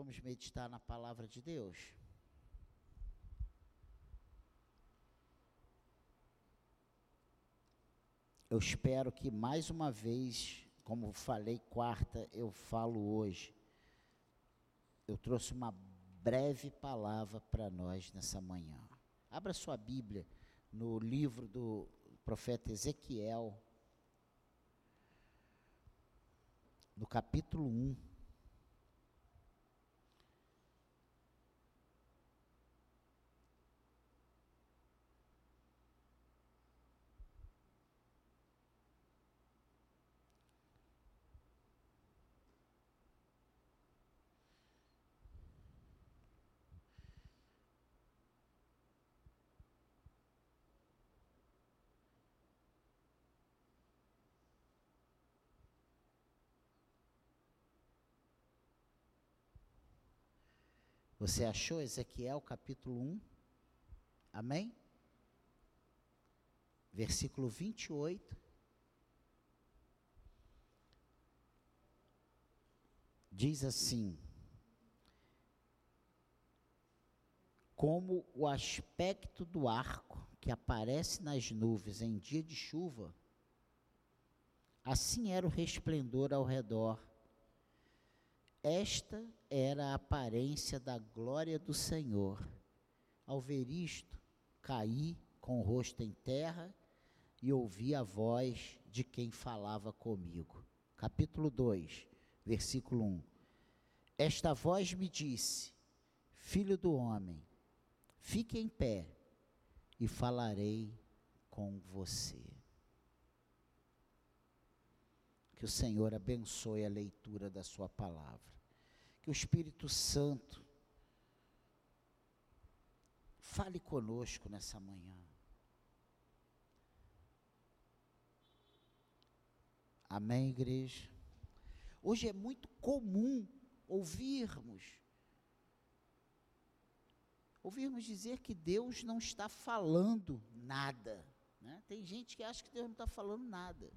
Vamos meditar na palavra de Deus. Eu espero que mais uma vez, como falei quarta, eu falo hoje. Eu trouxe uma breve palavra para nós nessa manhã. Abra sua Bíblia no livro do profeta Ezequiel, no capítulo 1. Você achou Ezequiel capítulo 1? Amém? Versículo 28. Diz assim: Como o aspecto do arco que aparece nas nuvens em dia de chuva, assim era o resplendor ao redor esta era a aparência da glória do Senhor. Ao ver isto, caí com o rosto em terra e ouvi a voz de quem falava comigo. Capítulo 2, versículo 1. Esta voz me disse: Filho do homem, fique em pé e falarei com você. Que o Senhor abençoe a leitura da Sua palavra. Que o Espírito Santo fale conosco nessa manhã. Amém, igreja? Hoje é muito comum ouvirmos ouvirmos dizer que Deus não está falando nada. Né? Tem gente que acha que Deus não está falando nada.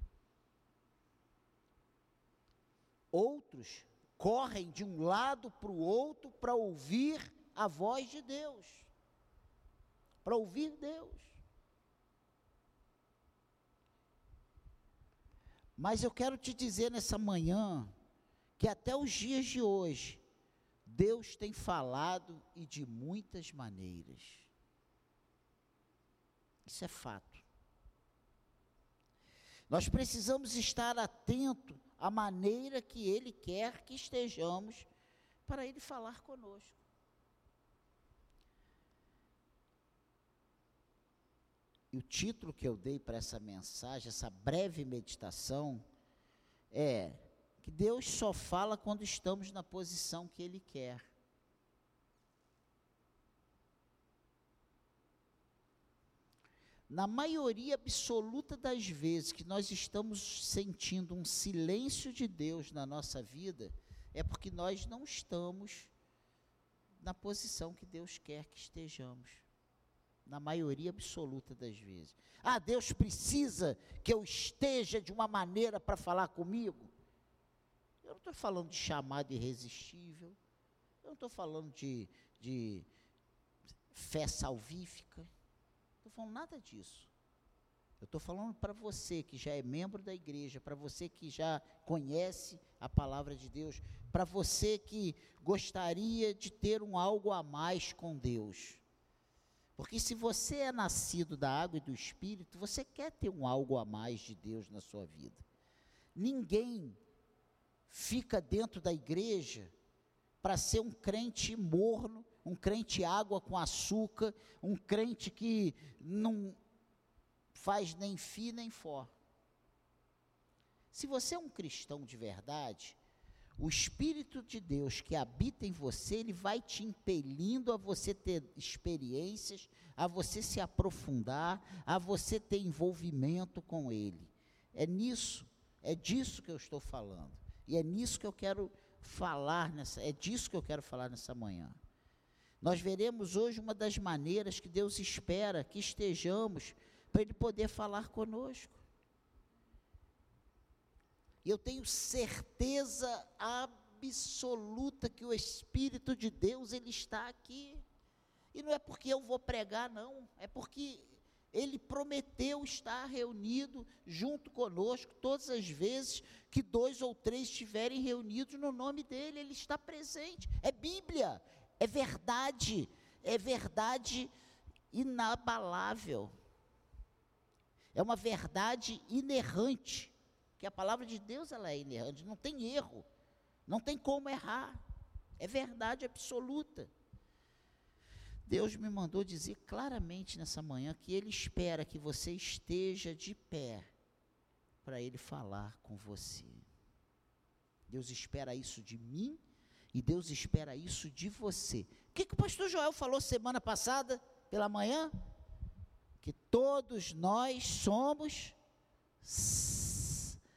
Outros correm de um lado para o outro para ouvir a voz de Deus. Para ouvir Deus. Mas eu quero te dizer nessa manhã que até os dias de hoje, Deus tem falado e de muitas maneiras. Isso é fato. Nós precisamos estar atento a maneira que Ele quer que estejamos para Ele falar conosco. E o título que eu dei para essa mensagem, essa breve meditação, é que Deus só fala quando estamos na posição que Ele quer. Na maioria absoluta das vezes que nós estamos sentindo um silêncio de Deus na nossa vida, é porque nós não estamos na posição que Deus quer que estejamos. Na maioria absoluta das vezes. Ah, Deus precisa que eu esteja de uma maneira para falar comigo. Eu não estou falando de chamado irresistível. Eu não estou falando de, de fé salvífica. Estou falando nada disso. Eu estou falando para você que já é membro da igreja, para você que já conhece a palavra de Deus, para você que gostaria de ter um algo a mais com Deus. Porque se você é nascido da água e do espírito, você quer ter um algo a mais de Deus na sua vida. Ninguém fica dentro da igreja para ser um crente morno, um crente água com açúcar, um crente que não faz nem fi nem fó. Se você é um cristão de verdade, o Espírito de Deus que habita em você, ele vai te impelindo a você ter experiências, a você se aprofundar, a você ter envolvimento com Ele. É nisso, é disso que eu estou falando. E é nisso que eu quero falar nessa, é disso que eu quero falar nessa manhã. Nós veremos hoje uma das maneiras que Deus espera que estejamos para Ele poder falar conosco. E eu tenho certeza absoluta que o Espírito de Deus ele está aqui. E não é porque eu vou pregar, não, é porque ele prometeu estar reunido junto conosco todas as vezes que dois ou três estiverem reunidos no nome dele, ele está presente. É Bíblia, é verdade, é verdade inabalável. É uma verdade inerrante, que a palavra de Deus ela é inerrante, não tem erro, não tem como errar. É verdade absoluta. Deus me mandou dizer claramente nessa manhã que Ele espera que você esteja de pé para Ele falar com você. Deus espera isso de mim e Deus espera isso de você. O que, que o pastor Joel falou semana passada, pela manhã? Que todos nós somos,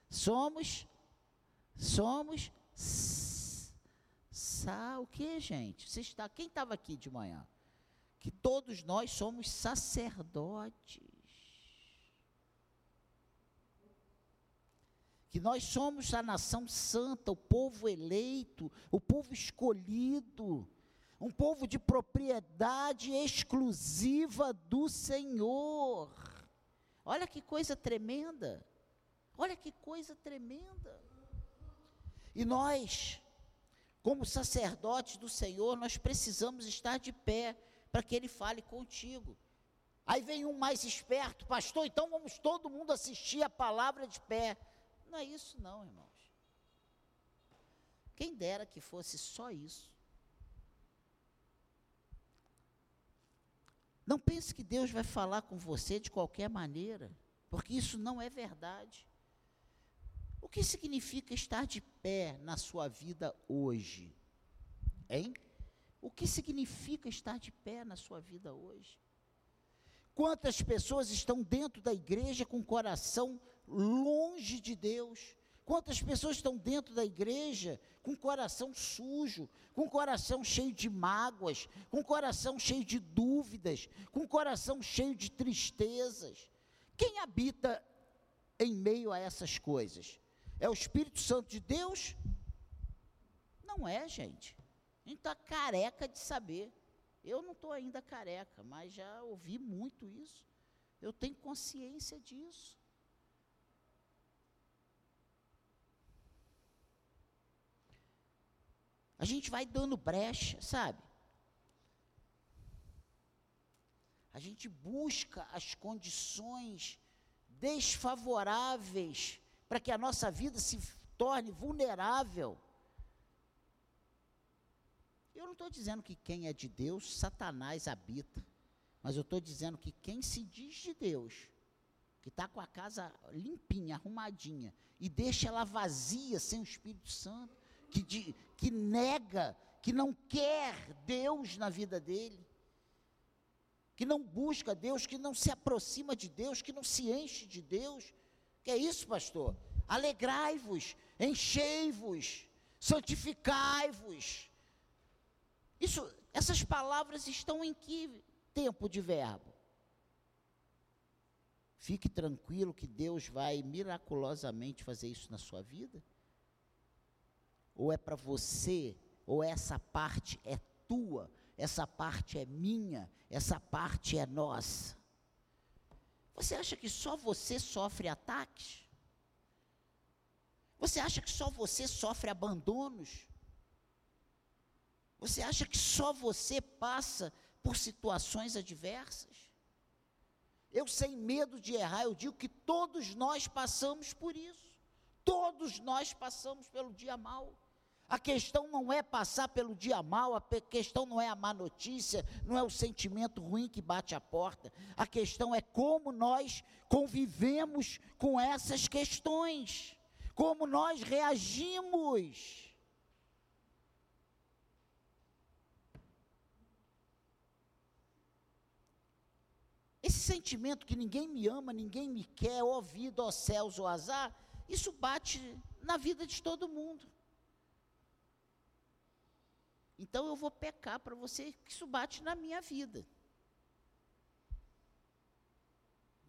somos, somos, o que, gente? Você está, quem estava aqui de manhã? que todos nós somos sacerdotes. Que nós somos a nação santa, o povo eleito, o povo escolhido, um povo de propriedade exclusiva do Senhor. Olha que coisa tremenda. Olha que coisa tremenda. E nós, como sacerdotes do Senhor, nós precisamos estar de pé para que ele fale contigo. Aí vem um mais esperto, pastor, então vamos todo mundo assistir a palavra de pé. Não é isso, não, irmãos. Quem dera que fosse só isso. Não pense que Deus vai falar com você de qualquer maneira, porque isso não é verdade. O que significa estar de pé na sua vida hoje? Hein? O que significa estar de pé na sua vida hoje? Quantas pessoas estão dentro da igreja com o coração longe de Deus? Quantas pessoas estão dentro da igreja com o coração sujo, com o coração cheio de mágoas, com o coração cheio de dúvidas, com o coração cheio de tristezas? Quem habita em meio a essas coisas? É o Espírito Santo de Deus? Não é, gente. A gente está careca de saber. Eu não estou ainda careca, mas já ouvi muito isso. Eu tenho consciência disso. A gente vai dando brecha, sabe? A gente busca as condições desfavoráveis para que a nossa vida se torne vulnerável eu não estou dizendo que quem é de Deus, Satanás habita. Mas eu estou dizendo que quem se diz de Deus, que está com a casa limpinha, arrumadinha, e deixa ela vazia, sem o Espírito Santo, que, de, que nega, que não quer Deus na vida dele, que não busca Deus, que não se aproxima de Deus, que não se enche de Deus. Que é isso, pastor? Alegrai-vos, enchei-vos, santificai-vos. Isso, essas palavras estão em que tempo de verbo? Fique tranquilo que Deus vai miraculosamente fazer isso na sua vida? Ou é para você, ou essa parte é tua, essa parte é minha, essa parte é nossa? Você acha que só você sofre ataques? Você acha que só você sofre abandonos? Você acha que só você passa por situações adversas? Eu, sem medo de errar, eu digo que todos nós passamos por isso. Todos nós passamos pelo dia mal. A questão não é passar pelo dia mal, a questão não é a má notícia, não é o sentimento ruim que bate a porta. A questão é como nós convivemos com essas questões, como nós reagimos. Esse sentimento que ninguém me ama, ninguém me quer, ó vida, ó céus, ó azar, isso bate na vida de todo mundo. Então eu vou pecar para você que isso bate na minha vida.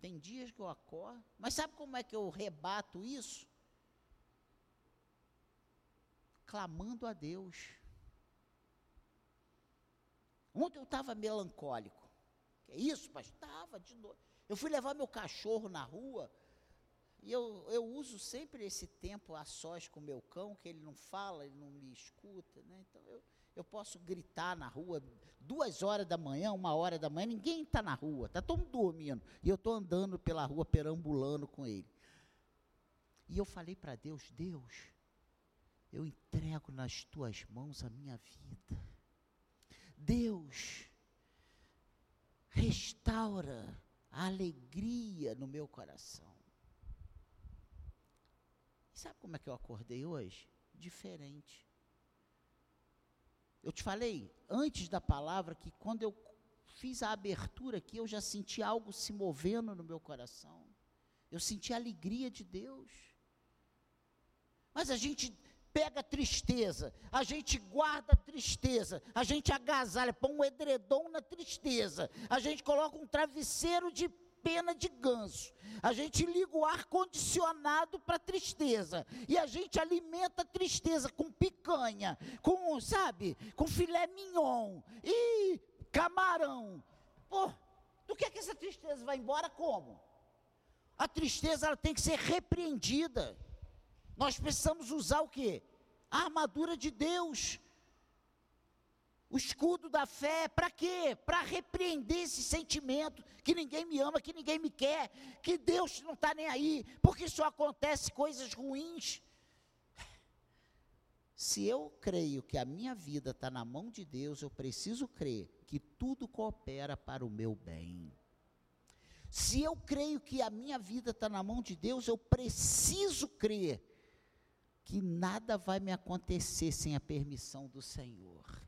Tem dias que eu acordo, mas sabe como é que eu rebato isso? clamando a Deus. Ontem eu estava melancólico. Que é isso, pastor? Estava de noite. Eu fui levar meu cachorro na rua, e eu, eu uso sempre esse tempo a sós com o meu cão, que ele não fala, ele não me escuta, né? Então eu, eu posso gritar na rua duas horas da manhã, uma hora da manhã, ninguém está na rua, está todo mundo dormindo. E eu estou andando pela rua, perambulando com ele. E eu falei para Deus, Deus, eu entrego nas tuas mãos a minha vida. Deus, restaura a alegria no meu coração. E sabe como é que eu acordei hoje? Diferente. Eu te falei antes da palavra que quando eu fiz a abertura aqui, eu já senti algo se movendo no meu coração. Eu senti a alegria de Deus. Mas a gente pega tristeza, a gente guarda tristeza, a gente agasalha, põe um edredom na tristeza, a gente coloca um travesseiro de pena de ganso, a gente liga o ar condicionado para tristeza, e a gente alimenta a tristeza com picanha, com, sabe, com filé mignon e camarão. Pô, do que é que essa tristeza vai embora como? A tristeza ela tem que ser repreendida. Nós precisamos usar o que? A armadura de Deus. O escudo da fé, para quê? Para repreender esse sentimento que ninguém me ama, que ninguém me quer, que Deus não está nem aí, porque só acontece coisas ruins. Se eu creio que a minha vida está na mão de Deus, eu preciso crer que tudo coopera para o meu bem. Se eu creio que a minha vida está na mão de Deus, eu preciso crer que nada vai me acontecer sem a permissão do Senhor.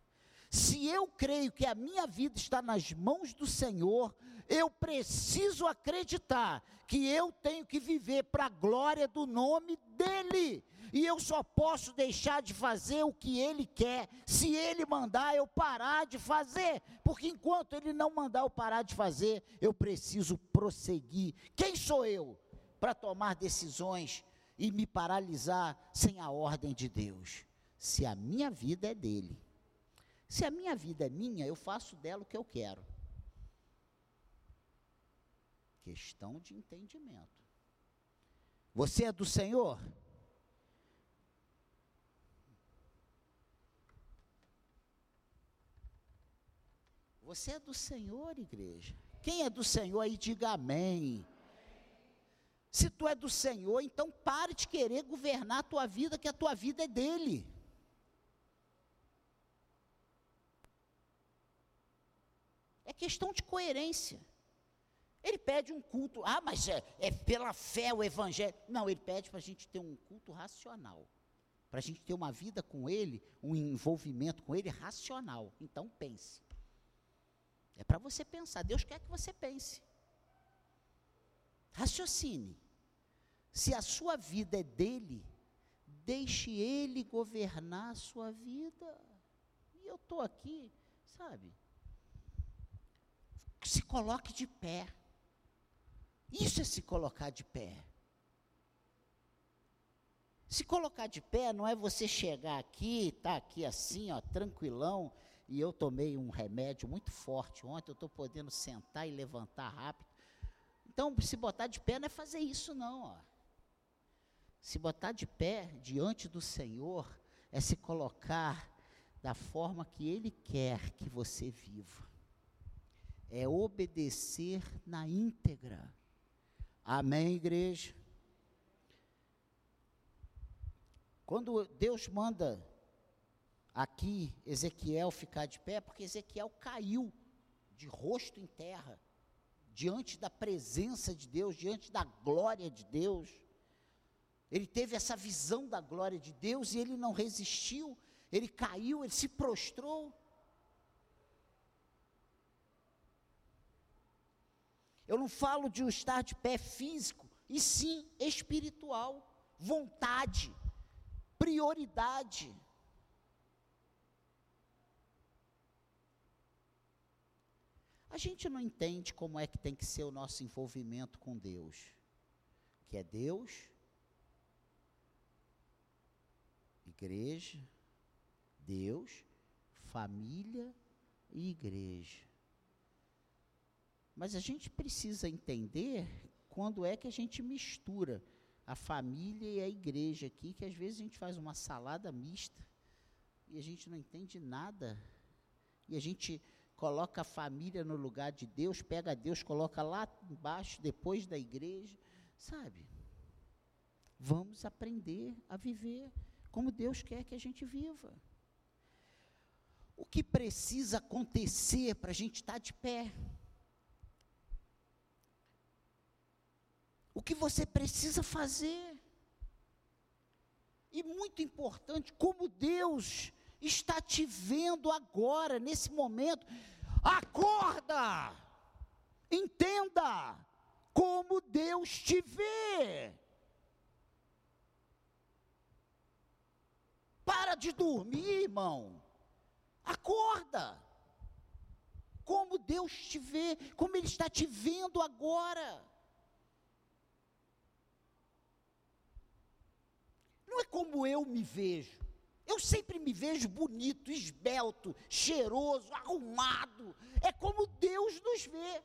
Se eu creio que a minha vida está nas mãos do Senhor, eu preciso acreditar que eu tenho que viver para a glória do nome dEle. E eu só posso deixar de fazer o que Ele quer, se Ele mandar eu parar de fazer. Porque enquanto Ele não mandar eu parar de fazer, eu preciso prosseguir. Quem sou eu para tomar decisões e me paralisar sem a ordem de Deus. Se a minha vida é dele. Se a minha vida é minha, eu faço dela o que eu quero. Questão de entendimento. Você é do Senhor? Você é do Senhor, igreja. Quem é do Senhor aí, diga amém. Se tu é do Senhor, então pare de querer governar a tua vida, que a tua vida é dele. É questão de coerência. Ele pede um culto, ah, mas é, é pela fé o evangelho. Não, ele pede para a gente ter um culto racional. Para a gente ter uma vida com ele, um envolvimento com ele racional. Então pense. É para você pensar. Deus quer que você pense. Raciocine. Se a sua vida é dele, deixe ele governar a sua vida. E eu estou aqui, sabe? Se coloque de pé. Isso é se colocar de pé. Se colocar de pé não é você chegar aqui, estar tá aqui assim, ó, tranquilão, e eu tomei um remédio muito forte ontem, eu estou podendo sentar e levantar rápido. Então, se botar de pé não é fazer isso, não. Ó. Se botar de pé diante do Senhor é se colocar da forma que Ele quer que você viva. É obedecer na íntegra. Amém, igreja? Quando Deus manda aqui Ezequiel ficar de pé, porque Ezequiel caiu de rosto em terra diante da presença de Deus, diante da glória de Deus. Ele teve essa visão da glória de Deus e ele não resistiu, ele caiu, ele se prostrou. Eu não falo de um estar de pé físico, e sim espiritual, vontade, prioridade. A gente não entende como é que tem que ser o nosso envolvimento com Deus. Que é Deus, Igreja, Deus, família e igreja. Mas a gente precisa entender quando é que a gente mistura a família e a igreja aqui, que às vezes a gente faz uma salada mista e a gente não entende nada. E a gente coloca a família no lugar de Deus, pega Deus, coloca lá embaixo, depois da igreja, sabe? Vamos aprender a viver como Deus quer que a gente viva. O que precisa acontecer para a gente estar tá de pé? O que você precisa fazer? E muito importante, como Deus está te vendo agora, nesse momento. Acorda! Entenda como Deus te vê. Para de dormir, irmão. Acorda. Como Deus te vê, como Ele está te vendo agora. Não é como eu me vejo. Eu sempre me vejo bonito, esbelto, cheiroso, arrumado. É como Deus nos vê.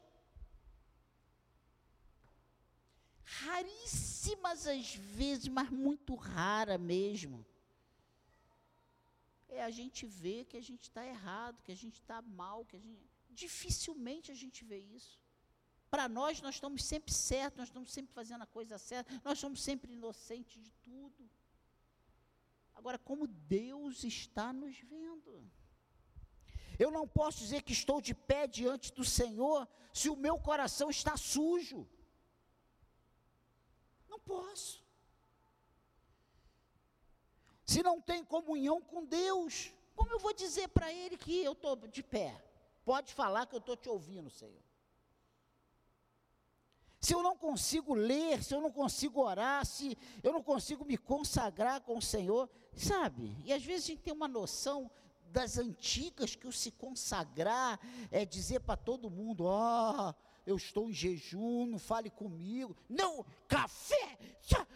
Raríssimas as vezes, mas muito rara mesmo. É a gente ver que a gente está errado, que a gente está mal, que a gente. Dificilmente a gente vê isso. Para nós, nós estamos sempre certos, nós estamos sempre fazendo a coisa certa, nós somos sempre inocentes de tudo. Agora, como Deus está nos vendo. Eu não posso dizer que estou de pé diante do Senhor se o meu coração está sujo. Não posso. Se não tem comunhão com Deus, como eu vou dizer para Ele que eu estou de pé? Pode falar que eu estou te ouvindo, Senhor. Se eu não consigo ler, se eu não consigo orar, se eu não consigo me consagrar com o Senhor, sabe? E às vezes a gente tem uma noção das antigas que o se consagrar é dizer para todo mundo: ó, oh, eu estou em jejum, não fale comigo. Não, café,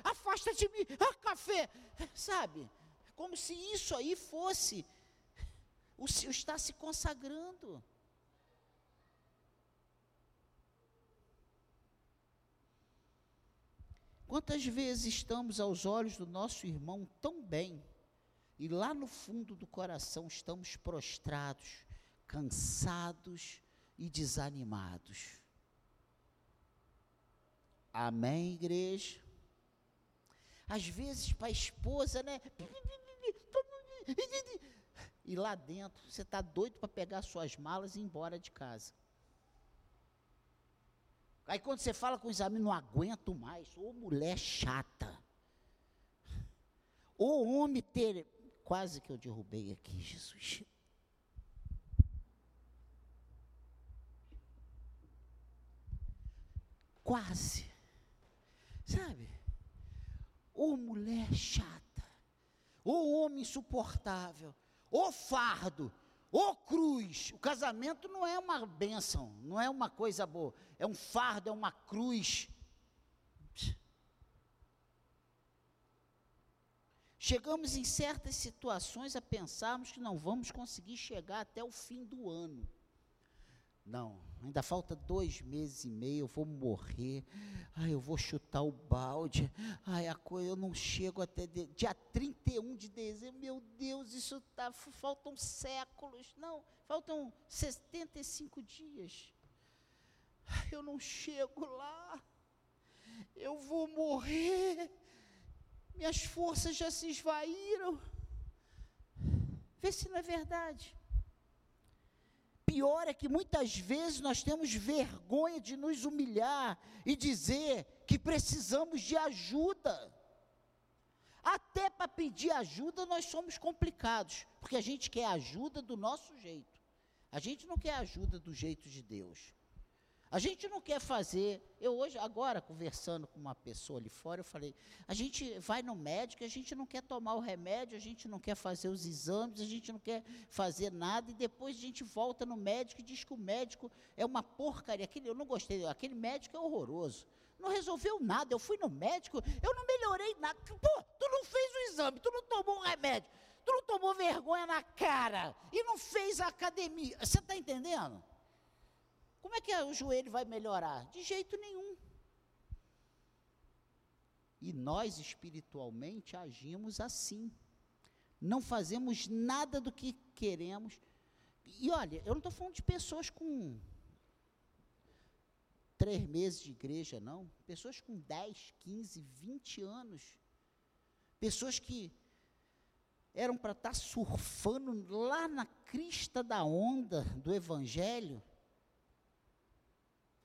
afasta de mim, ah, café, sabe? Como se isso aí fosse o, estar se consagrando. Quantas vezes estamos aos olhos do nosso irmão tão bem, e lá no fundo do coração estamos prostrados, cansados e desanimados. Amém, igreja? Às vezes para a esposa, né? E lá dentro, você está doido para pegar suas malas e ir embora de casa. Aí quando você fala com os amigos, não aguento mais, ou mulher chata, ou homem ter. Quase que eu derrubei aqui, Jesus. Quase. Sabe? Ou mulher chata, ou homem insuportável, ou fardo, Ô cruz, o casamento não é uma bênção, não é uma coisa boa, é um fardo, é uma cruz. Chegamos em certas situações a pensarmos que não vamos conseguir chegar até o fim do ano. Não, ainda falta dois meses e meio, eu vou morrer. Ai, eu vou chutar o balde. Ai, a coisa, eu não chego até de, dia 31 de dezembro. Meu Deus, isso tá, faltam séculos. Não, faltam 75 dias. Eu não chego lá. Eu vou morrer. Minhas forças já se esvaíram. Vê se não é verdade pior é que muitas vezes nós temos vergonha de nos humilhar e dizer que precisamos de ajuda. Até para pedir ajuda nós somos complicados, porque a gente quer ajuda do nosso jeito. A gente não quer ajuda do jeito de Deus. A gente não quer fazer. Eu hoje, agora, conversando com uma pessoa ali fora, eu falei: a gente vai no médico, a gente não quer tomar o remédio, a gente não quer fazer os exames, a gente não quer fazer nada, e depois a gente volta no médico e diz que o médico é uma porcaria. Aquele, eu não gostei, aquele médico é horroroso. não resolveu nada. Eu fui no médico, eu não melhorei nada. Pô, tu não fez o exame, tu não tomou um remédio, tu não tomou vergonha na cara e não fez a academia. Você está entendendo? Como é que o joelho vai melhorar? De jeito nenhum. E nós espiritualmente agimos assim. Não fazemos nada do que queremos. E olha, eu não estou falando de pessoas com três meses de igreja, não. Pessoas com 10, 15, 20 anos. Pessoas que eram para estar tá surfando lá na crista da onda do Evangelho.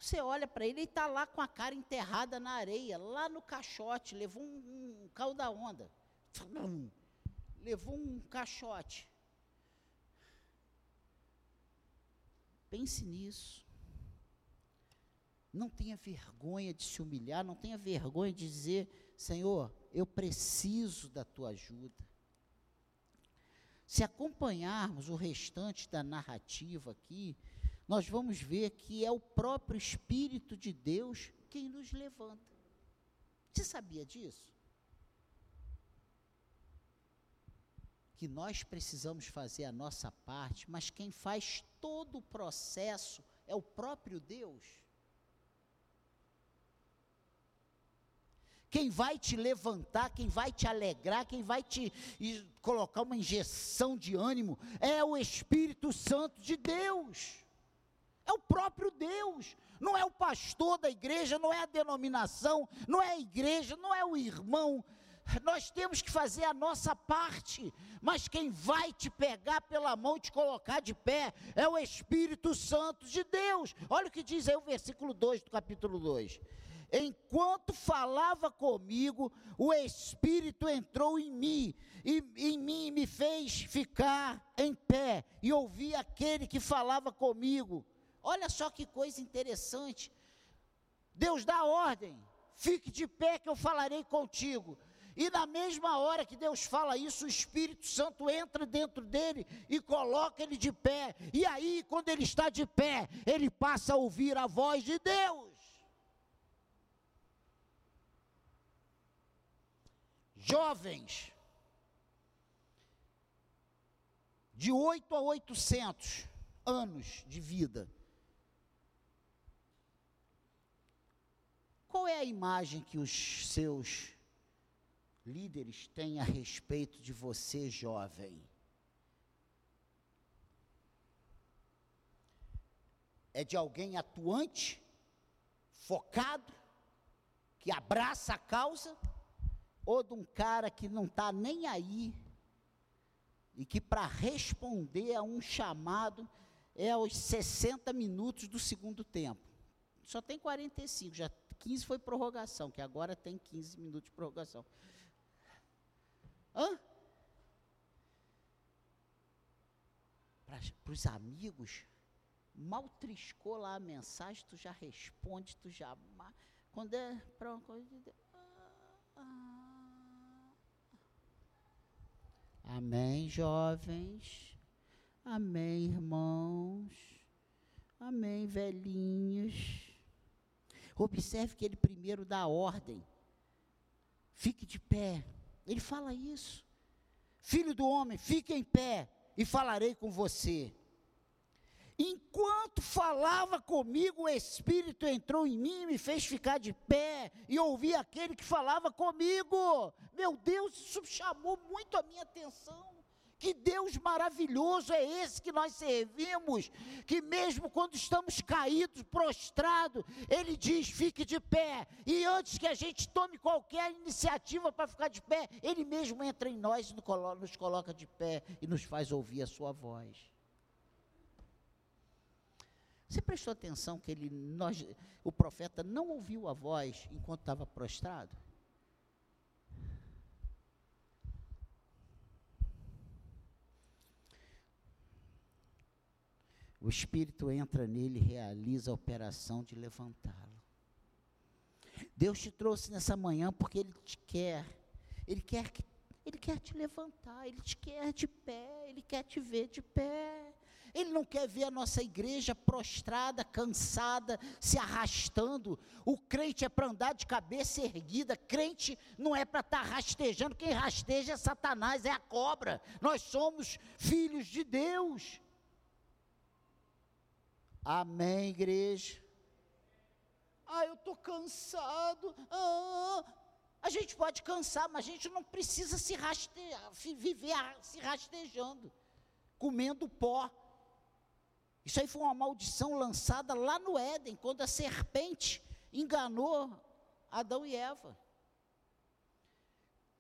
Você olha para ele e está lá com a cara enterrada na areia, lá no caixote, levou um, um caldo da onda. Levou um caixote. Pense nisso. Não tenha vergonha de se humilhar, não tenha vergonha de dizer: Senhor, eu preciso da tua ajuda. Se acompanharmos o restante da narrativa aqui, nós vamos ver que é o próprio Espírito de Deus quem nos levanta. Você sabia disso? Que nós precisamos fazer a nossa parte, mas quem faz todo o processo é o próprio Deus. Quem vai te levantar, quem vai te alegrar, quem vai te colocar uma injeção de ânimo é o Espírito Santo de Deus. É o próprio Deus. Não é o pastor da igreja, não é a denominação, não é a igreja, não é o irmão. Nós temos que fazer a nossa parte, mas quem vai te pegar pela mão e te colocar de pé é o Espírito Santo de Deus. Olha o que diz aí o versículo 2 do capítulo 2 enquanto falava comigo, o Espírito entrou em mim, e em mim me fez ficar em pé, e ouvi aquele que falava comigo. Olha só que coisa interessante. Deus dá ordem, fique de pé que eu falarei contigo. E na mesma hora que Deus fala isso, o Espírito Santo entra dentro dele e coloca ele de pé. E aí, quando ele está de pé, ele passa a ouvir a voz de Deus. jovens de 8 a 800 anos de vida. Qual é a imagem que os seus líderes têm a respeito de você, jovem? É de alguém atuante, focado, que abraça a causa? ou de um cara que não está nem aí e que para responder a um chamado é aos 60 minutos do segundo tempo. Só tem 45, já 15 foi prorrogação, que agora tem 15 minutos de prorrogação. Hã? Para os amigos, mal triscou lá a mensagem, tu já responde, tu já. Quando é para uma coisa. Ah. Amém, jovens. Amém, irmãos. Amém, velhinhos. Observe que ele primeiro dá a ordem. Fique de pé. Ele fala isso. Filho do homem, fique em pé e falarei com você. Enquanto falava comigo, o Espírito entrou em mim e me fez ficar de pé e ouvi aquele que falava comigo. Meu Deus, isso chamou muito a minha atenção. Que Deus maravilhoso é esse que nós servimos, que mesmo quando estamos caídos, prostrados, Ele diz: fique de pé, e antes que a gente tome qualquer iniciativa para ficar de pé, Ele mesmo entra em nós e nos coloca de pé e nos faz ouvir a Sua voz. Você prestou atenção que ele, nós, o profeta não ouviu a voz enquanto estava prostrado? O Espírito entra nele e realiza a operação de levantá-lo. Deus te trouxe nessa manhã porque Ele te quer. Ele quer que ele quer te levantar, Ele te quer de pé, Ele quer te ver de pé. Ele não quer ver a nossa igreja prostrada, cansada, se arrastando. O crente é para andar de cabeça erguida. Crente não é para estar tá rastejando. Quem rasteja é Satanás, é a cobra. Nós somos filhos de Deus. Amém, igreja. Ah, eu estou cansado. Ah, a gente pode cansar, mas a gente não precisa se rastejar, viver se rastejando, comendo pó. Isso aí foi uma maldição lançada lá no Éden, quando a serpente enganou Adão e Eva.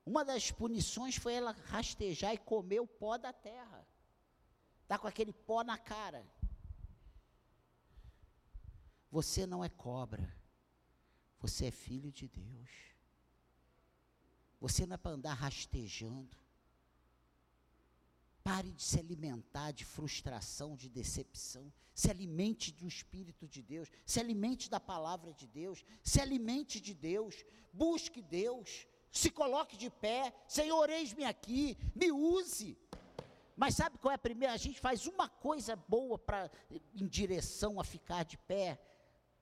Uma das punições foi ela rastejar e comer o pó da terra. Está com aquele pó na cara. Você não é cobra. Você é filho de Deus. Você não é para andar rastejando. Pare de se alimentar de frustração, de decepção. Se alimente do Espírito de Deus. Se alimente da palavra de Deus. Se alimente de Deus. Busque Deus. Se coloque de pé. Senhor, eis-me aqui. Me use. Mas sabe qual é a primeira? A gente faz uma coisa boa para em direção a ficar de pé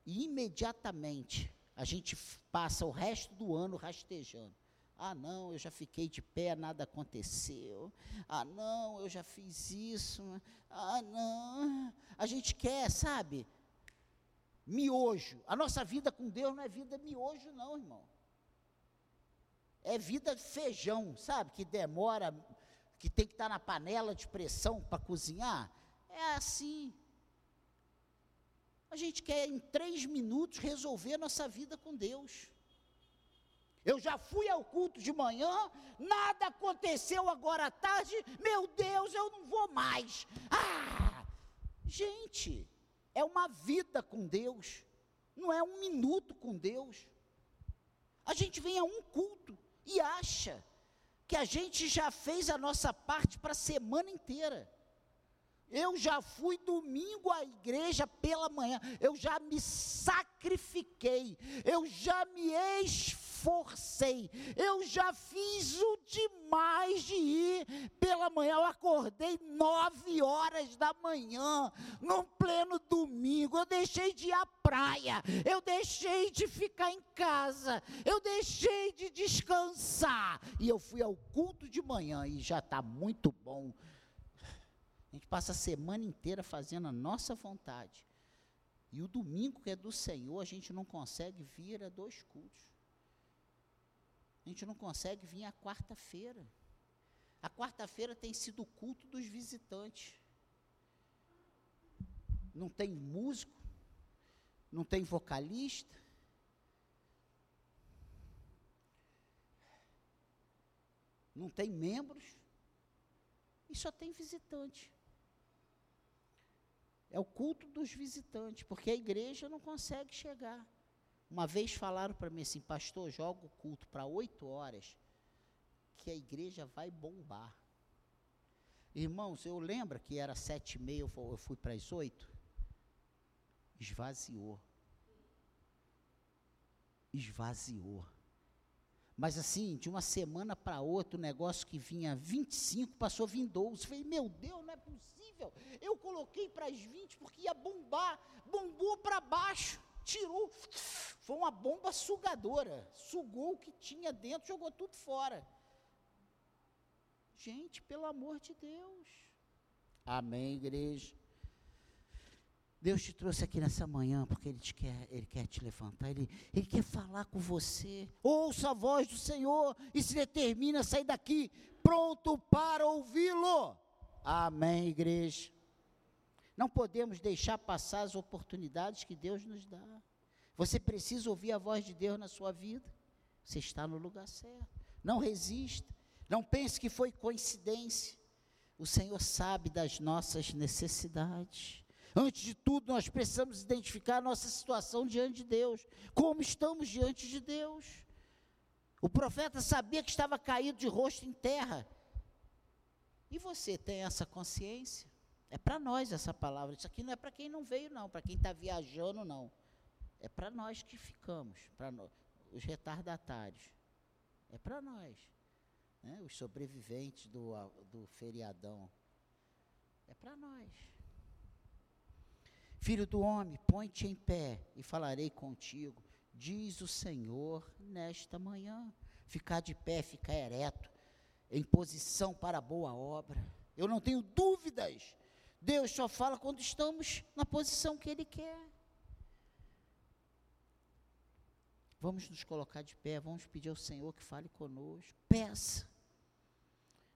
e imediatamente a gente passa o resto do ano rastejando. Ah, não, eu já fiquei de pé, nada aconteceu. Ah, não, eu já fiz isso. Ah, não. A gente quer, sabe? Miojo. A nossa vida com Deus não é vida miojo, não, irmão. É vida feijão, sabe? Que demora, que tem que estar na panela de pressão para cozinhar. É assim. A gente quer em três minutos resolver nossa vida com Deus. Eu já fui ao culto de manhã, nada aconteceu agora à tarde, meu Deus, eu não vou mais. Ah! Gente, é uma vida com Deus, não é um minuto com Deus. A gente vem a um culto e acha que a gente já fez a nossa parte para a semana inteira. Eu já fui domingo à igreja pela manhã, eu já me sacrifiquei, eu já me esforcei, eu já fiz o demais de ir pela manhã. Eu acordei nove horas da manhã, num pleno domingo. Eu deixei de ir à praia, eu deixei de ficar em casa, eu deixei de descansar. E eu fui ao culto de manhã e já está muito bom a gente passa a semana inteira fazendo a nossa vontade. E o domingo que é do Senhor, a gente não consegue vir a dois cultos. A gente não consegue vir à quarta-feira. A quarta-feira tem sido o culto dos visitantes. Não tem músico, não tem vocalista. Não tem membros. E só tem visitante. É o culto dos visitantes, porque a igreja não consegue chegar. Uma vez falaram para mim assim, pastor, joga o culto para oito horas, que a igreja vai bombar. Irmãos, eu lembro que era sete e meia, eu fui para as oito. Esvaziou. Esvaziou. Mas assim, de uma semana para outra, o negócio que vinha 25 passou a vir 12. Falei, meu Deus, não é possível. Eu coloquei para as 20 porque ia bombar. Bombou para baixo, tirou. Foi uma bomba sugadora. Sugou o que tinha dentro, jogou tudo fora. Gente, pelo amor de Deus. Amém, igreja. Deus te trouxe aqui nessa manhã porque Ele, te quer, Ele quer te levantar, Ele, Ele quer falar com você. Ouça a voz do Senhor e se determina a sair daqui pronto para ouvi-lo. Amém, igreja. Não podemos deixar passar as oportunidades que Deus nos dá. Você precisa ouvir a voz de Deus na sua vida. Você está no lugar certo. Não resista. Não pense que foi coincidência. O Senhor sabe das nossas necessidades. Antes de tudo, nós precisamos identificar a nossa situação diante de Deus. Como estamos diante de Deus? O profeta sabia que estava caído de rosto em terra. E você tem essa consciência? É para nós essa palavra. Isso aqui não é para quem não veio, não. Para quem está viajando, não. É para nós que ficamos. Para os retardatários. É para nós. Né? Os sobreviventes do, do feriadão. É para nós. Filho do homem, põe-te em pé e falarei contigo, diz o Senhor nesta manhã. Ficar de pé, ficar ereto, em posição para a boa obra. Eu não tenho dúvidas. Deus só fala quando estamos na posição que Ele quer. Vamos nos colocar de pé, vamos pedir ao Senhor que fale conosco. Peça,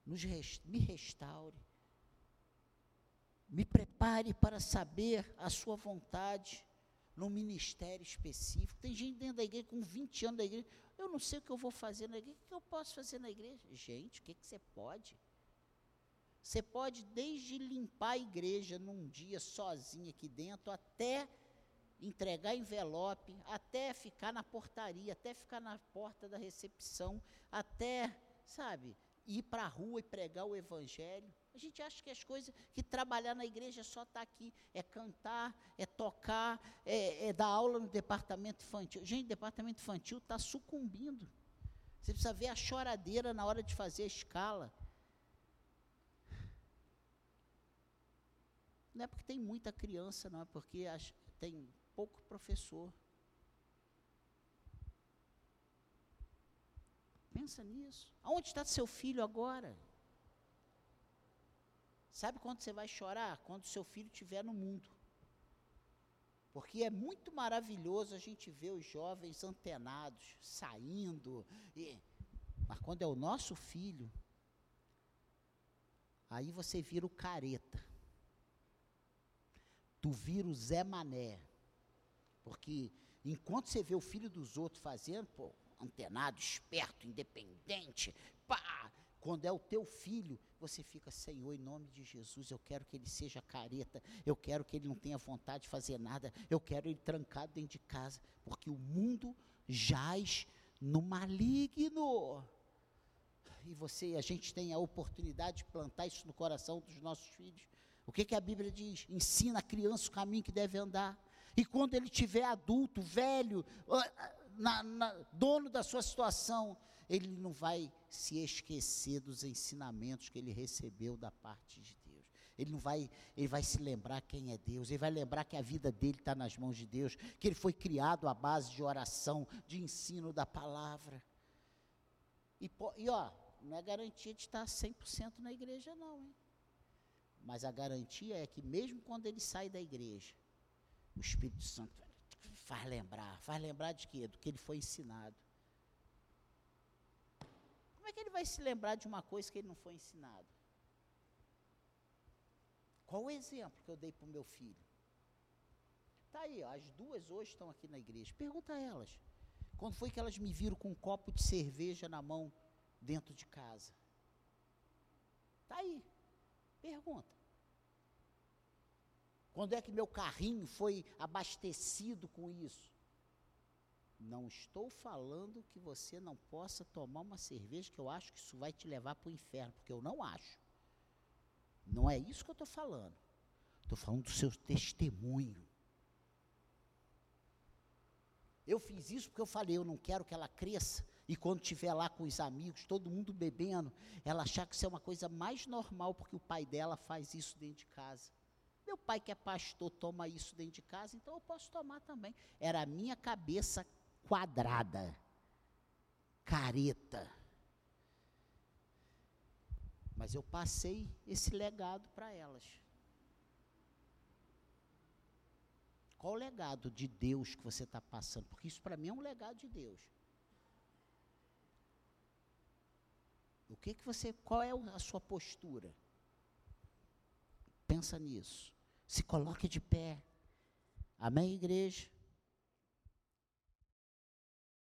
nos me restaure, me prepare para saber a Sua vontade num ministério específico. Tem gente dentro da igreja com 20 anos da igreja. Eu não sei o que eu vou fazer na igreja. O que eu posso fazer na igreja? Gente, o que, que você pode? Você pode desde limpar a igreja num dia sozinho aqui dentro, até entregar envelope, até ficar na portaria, até ficar na porta da recepção, até, sabe, ir para a rua e pregar o evangelho. A gente acha que as coisas, que trabalhar na igreja é só estar tá aqui, é cantar, é tocar, é, é dar aula no departamento infantil. Gente, o departamento infantil está sucumbindo. Você precisa ver a choradeira na hora de fazer a escala. Não é porque tem muita criança, não, é porque as, tem pouco professor. Pensa nisso. Aonde está seu filho agora? Sabe quando você vai chorar? Quando seu filho estiver no mundo. Porque é muito maravilhoso a gente ver os jovens antenados, saindo. E, mas quando é o nosso filho, aí você vira o careta. Tu vira o Zé Mané. Porque enquanto você vê o filho dos outros fazendo, pô, antenado, esperto, independente, pá, quando é o teu filho, você fica, Senhor, em nome de Jesus, eu quero que ele seja careta, eu quero que ele não tenha vontade de fazer nada, eu quero ele trancado dentro de casa, porque o mundo jaz no maligno. E você, a gente tem a oportunidade de plantar isso no coração dos nossos filhos. O que, que a Bíblia diz? Ensina a criança o caminho que deve andar. E quando ele tiver adulto, velho, na, na, dono da sua situação, ele não vai se esquecer dos ensinamentos que ele recebeu da parte de Deus. Ele não vai, ele vai se lembrar quem é Deus, ele vai lembrar que a vida dele está nas mãos de Deus, que ele foi criado à base de oração, de ensino da palavra. E, e ó, não é garantia de estar 100% na igreja, não, hein? Mas a garantia é que mesmo quando ele sai da igreja, o Espírito Santo faz lembrar. Faz lembrar de quê? Do que ele foi ensinado. Como é que ele vai se lembrar de uma coisa que ele não foi ensinado? Qual o exemplo que eu dei para o meu filho? Está aí, ó, as duas hoje estão aqui na igreja. Pergunta a elas. Quando foi que elas me viram com um copo de cerveja na mão dentro de casa? Está aí. Pergunta. Quando é que meu carrinho foi abastecido com isso? Não estou falando que você não possa tomar uma cerveja, que eu acho que isso vai te levar para o inferno, porque eu não acho. Não é isso que eu estou falando. Estou falando do seu testemunho. Eu fiz isso porque eu falei, eu não quero que ela cresça e quando estiver lá com os amigos, todo mundo bebendo, ela achar que isso é uma coisa mais normal, porque o pai dela faz isso dentro de casa. Meu pai, que é pastor, toma isso dentro de casa, então eu posso tomar também. Era a minha cabeça quadrada, careta. Mas eu passei esse legado para elas. Qual o legado de Deus que você está passando? Porque isso para mim é um legado de Deus. O que que você, qual é a sua postura? Pensa nisso. Se coloque de pé. Amém, igreja?